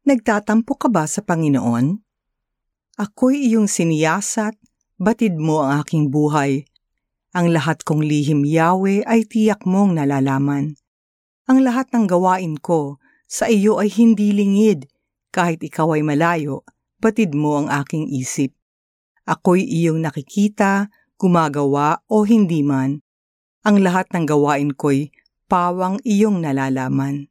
Nagtatampo ka ba sa Panginoon? Ako'y iyong siniyasat, batid mo ang aking buhay. Ang lahat kong lihim yawe ay tiyak mong nalalaman. Ang lahat ng gawain ko sa iyo ay hindi lingid, kahit ikaw ay malayo, batid mo ang aking isip. Ako'y iyong nakikita, gumagawa o hindi man. Ang lahat ng gawain ko'y pawang iyong nalalaman.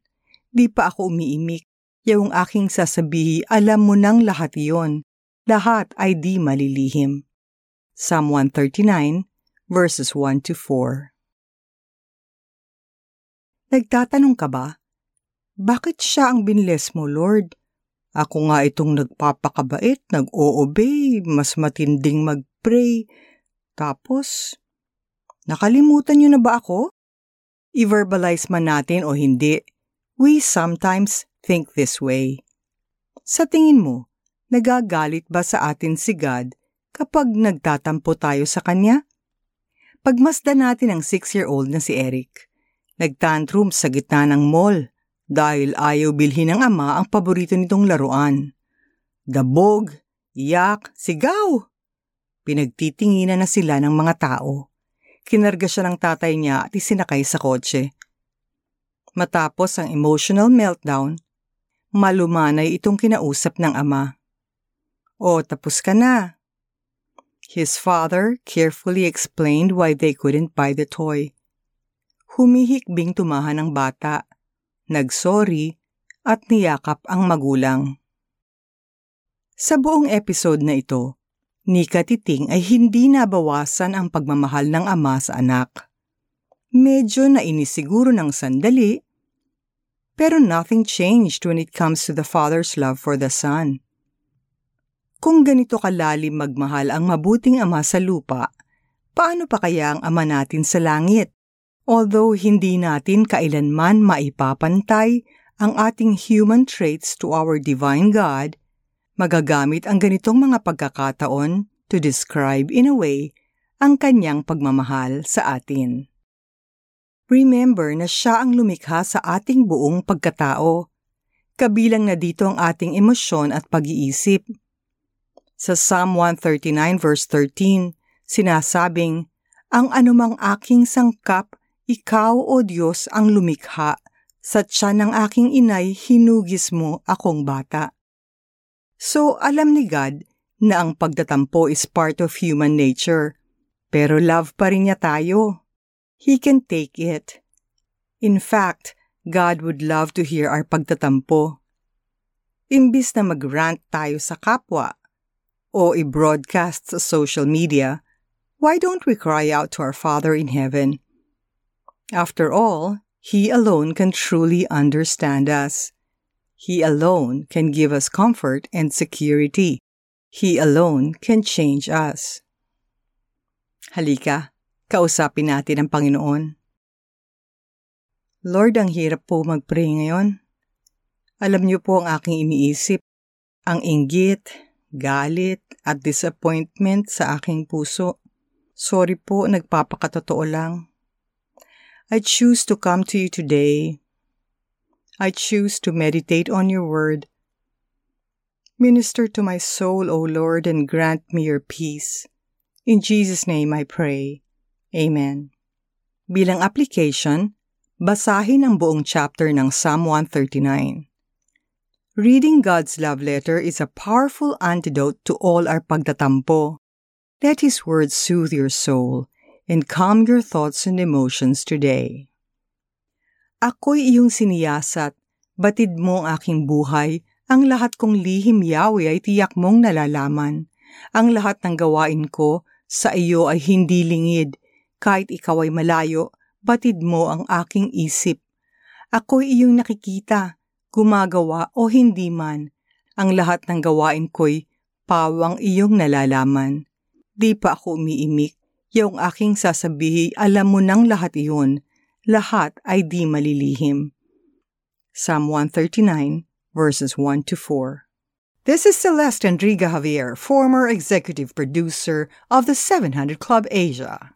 Di pa ako umiimik, yung aking sasabihi, alam mo nang lahat iyon. Lahat ay di malilihim. Psalm 139, verses 1 to 4. Nagtatanong ka ba? Bakit siya ang binles mo, Lord? Ako nga itong nagpapakabait, nag-o-obey, mas matinding mag-pray. Tapos, nakalimutan niyo na ba ako? I-verbalize man natin o hindi, we sometimes think this way. Sa tingin mo, nagagalit ba sa atin si God kapag nagtatampo tayo sa Kanya? Pagmasdan natin ang six-year-old na si Eric. Nagtantrum sa gitna ng mall dahil ayaw bilhin ng ama ang paborito nitong laruan. Dabog, iyak, sigaw! Pinagtitinginan na sila ng mga tao. Kinarga siya ng tatay niya at isinakay sa kotse. Matapos ang emotional meltdown, malumanay itong kinausap ng ama. O, tapos ka na. His father carefully explained why they couldn't buy the toy. Humihikbing tumahan ng bata nagsorry, at niyakap ang magulang. Sa buong episode na ito, ni Katiting ay hindi nabawasan ang pagmamahal ng ama sa anak. Medyo nainis siguro ng sandali, pero nothing changed when it comes to the father's love for the son. Kung ganito kalalim magmahal ang mabuting ama sa lupa, paano pa kaya ang ama natin sa langit? Although hindi natin kailanman maipapantay ang ating human traits to our divine God, magagamit ang ganitong mga pagkakataon to describe in a way ang kanyang pagmamahal sa atin. Remember na siya ang lumikha sa ating buong pagkatao. Kabilang na dito ang ating emosyon at pag-iisip. Sa Psalm 139 verse 13, sinasabing, Ang anumang aking sangkap ikaw, O Diyos, ang lumikha. Sa tiyan ng aking inay, hinugis mo akong bata. So, alam ni God na ang pagtatampo is part of human nature. Pero love pa rin niya tayo. He can take it. In fact, God would love to hear our pagtatampo. Imbis na mag-rant tayo sa kapwa o i-broadcast sa social media, why don't we cry out to our Father in Heaven After all, He alone can truly understand us. He alone can give us comfort and security. He alone can change us. Halika, kausapin natin ang Panginoon. Lord, ang hirap po mag-pray ngayon. Alam niyo po ang aking iniisip, ang inggit, galit, at disappointment sa aking puso. Sorry po, nagpapakatotoo lang. I choose to come to you today. I choose to meditate on your word. Minister to my soul, O Lord, and grant me your peace. In Jesus' name I pray. Amen. Bilang application, basahin ang buong chapter ng Psalm 139. Reading God's love letter is a powerful antidote to all our pagtatampo. Let His words soothe your soul and calm your thoughts and emotions today. Ako'y iyong siniyasat, batid mo ang aking buhay, ang lahat kong lihim yawi ay tiyak mong nalalaman. Ang lahat ng gawain ko sa iyo ay hindi lingid, kahit ikaw ay malayo, batid mo ang aking isip. Ako'y iyong nakikita, gumagawa o hindi man. Ang lahat ng gawain ko'y pawang iyong nalalaman. Di pa ako umiimik, yung aking sasabihi, alam mo nang lahat iyon. Lahat ay di malilihim. Psalm 139, verses 1 to 4. This is Celeste Enriga Javier, former executive producer of the 700 Club Asia.